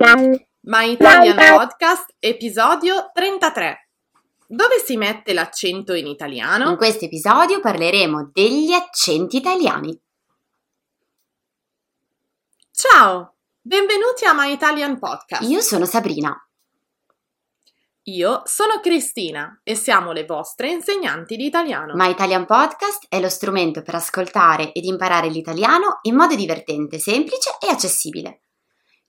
My Italian Podcast, episodio 33. Dove si mette l'accento in italiano? In questo episodio parleremo degli accenti italiani. Ciao, benvenuti a My Italian Podcast. Io sono Sabrina. Io sono Cristina e siamo le vostre insegnanti di italiano. My Italian Podcast è lo strumento per ascoltare ed imparare l'italiano in modo divertente, semplice e accessibile.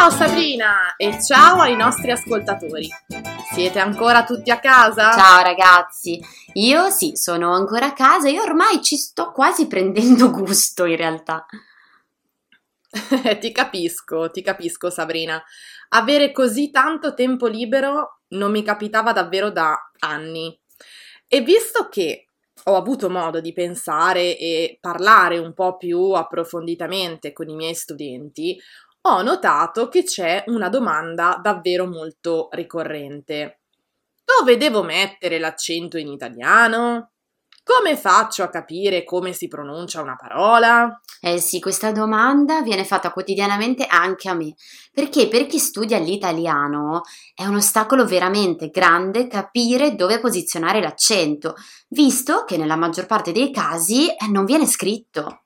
Ciao Sabrina e ciao ai nostri ascoltatori. Siete ancora tutti a casa? Ciao ragazzi, io sì, sono ancora a casa e ormai ci sto quasi prendendo gusto in realtà. ti capisco, ti capisco Sabrina. Avere così tanto tempo libero non mi capitava davvero da anni. E visto che ho avuto modo di pensare e parlare un po' più approfonditamente con i miei studenti, ho notato che c'è una domanda davvero molto ricorrente. Dove devo mettere l'accento in italiano? Come faccio a capire come si pronuncia una parola? Eh sì, questa domanda viene fatta quotidianamente anche a me, perché per chi studia l'italiano è un ostacolo veramente grande capire dove posizionare l'accento, visto che nella maggior parte dei casi non viene scritto.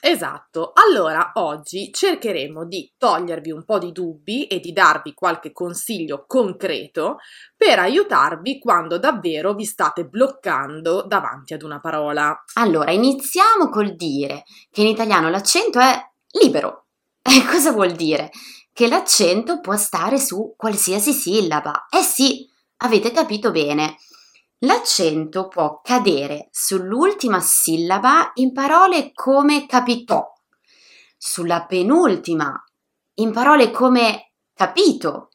Esatto, allora oggi cercheremo di togliervi un po' di dubbi e di darvi qualche consiglio concreto per aiutarvi quando davvero vi state bloccando davanti ad una parola. Allora, iniziamo col dire che in italiano l'accento è libero. E cosa vuol dire? Che l'accento può stare su qualsiasi sillaba. Eh sì, avete capito bene. L'accento può cadere sull'ultima sillaba in parole come capitò, sulla penultima in parole come capito,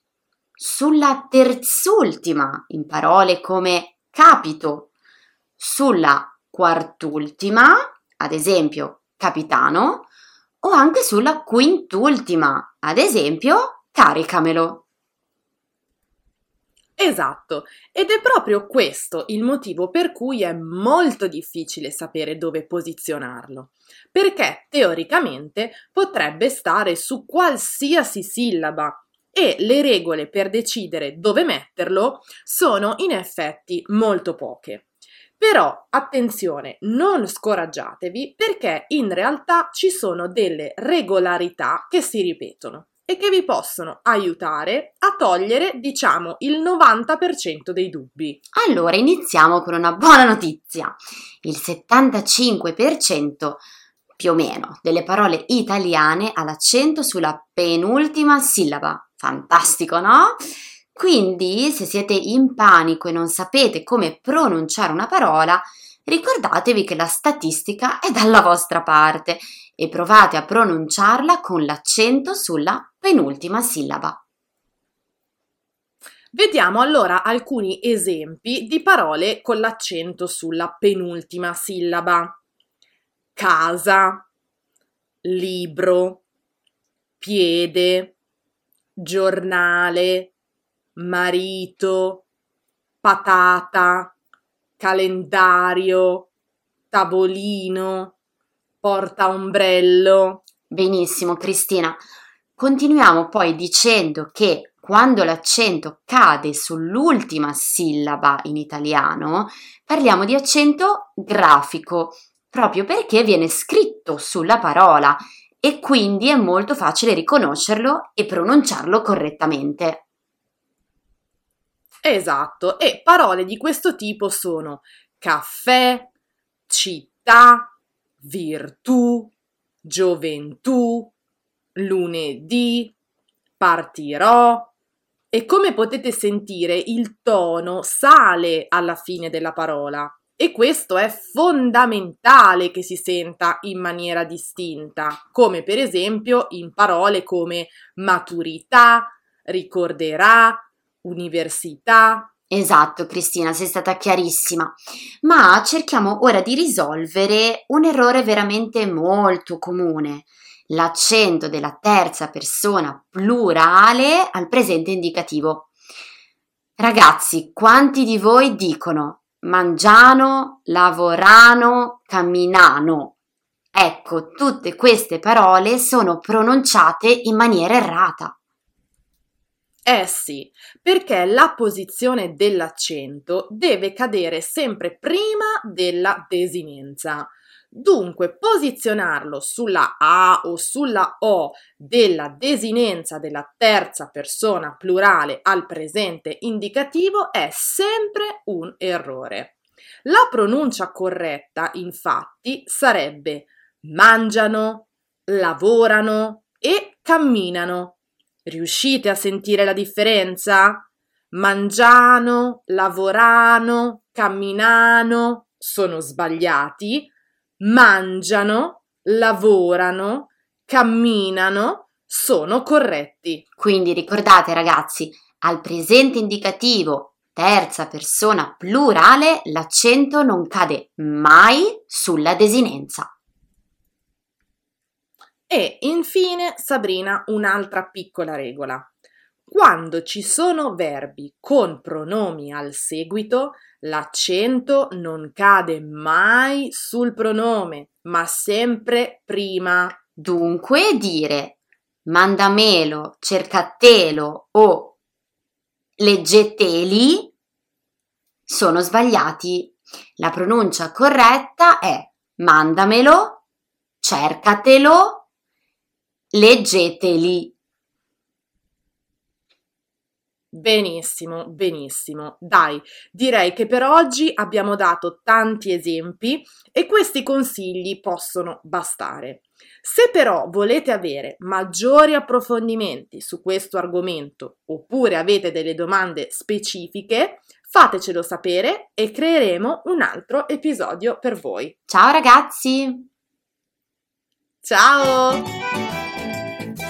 sulla terzultima in parole come capito, sulla quartultima, ad esempio capitano, o anche sulla quintultima, ad esempio caricamelo. Esatto, ed è proprio questo il motivo per cui è molto difficile sapere dove posizionarlo, perché teoricamente potrebbe stare su qualsiasi sillaba e le regole per decidere dove metterlo sono in effetti molto poche. Però attenzione, non scoraggiatevi perché in realtà ci sono delle regolarità che si ripetono e che vi possono aiutare a togliere, diciamo, il 90% dei dubbi. Allora, iniziamo con una buona notizia. Il 75% più o meno delle parole italiane ha l'accento sulla penultima sillaba. Fantastico, no? Quindi, se siete in panico e non sapete come pronunciare una parola, ricordatevi che la statistica è dalla vostra parte e provate a pronunciarla con l'accento sulla penultima sillaba. Vediamo allora alcuni esempi di parole con l'accento sulla penultima sillaba. Casa, libro, piede, giornale, marito, patata, calendario, tavolino, porta ombrello. Benissimo, Cristina. Continuiamo poi dicendo che quando l'accento cade sull'ultima sillaba in italiano, parliamo di accento grafico, proprio perché viene scritto sulla parola e quindi è molto facile riconoscerlo e pronunciarlo correttamente. Esatto, e parole di questo tipo sono caffè, città, virtù, gioventù, lunedì, partirò. E come potete sentire, il tono sale alla fine della parola. e questo è fondamentale che si senta in maniera distinta, come per esempio in parole come maturità, ricorderà, università. Esatto, Cristina, sei stata chiarissima. Ma cerchiamo ora di risolvere un errore veramente molto comune, l'accento della terza persona plurale al presente indicativo. Ragazzi, quanti di voi dicono mangiano, lavorano, camminano? Ecco, tutte queste parole sono pronunciate in maniera errata. Eh sì, perché la posizione dell'accento deve cadere sempre prima della desinenza. Dunque, posizionarlo sulla A o sulla O della desinenza della terza persona plurale al presente indicativo è sempre un errore. La pronuncia corretta, infatti, sarebbe mangiano, lavorano e camminano. Riuscite a sentire la differenza? Mangiano, lavorano, camminano sono sbagliati mangiano, lavorano, camminano, sono corretti. Quindi ricordate ragazzi, al presente indicativo terza persona plurale l'accento non cade mai sulla desinenza. E infine, Sabrina, un'altra piccola regola. Quando ci sono verbi con pronomi al seguito, l'accento non cade mai sul pronome, ma sempre prima. Dunque dire mandamelo, cercatelo o leggeteli sono sbagliati. La pronuncia corretta è mandamelo, cercatelo, leggeteli. Benissimo, benissimo. Dai, direi che per oggi abbiamo dato tanti esempi e questi consigli possono bastare. Se però volete avere maggiori approfondimenti su questo argomento oppure avete delle domande specifiche, fatecelo sapere e creeremo un altro episodio per voi. Ciao ragazzi! Ciao!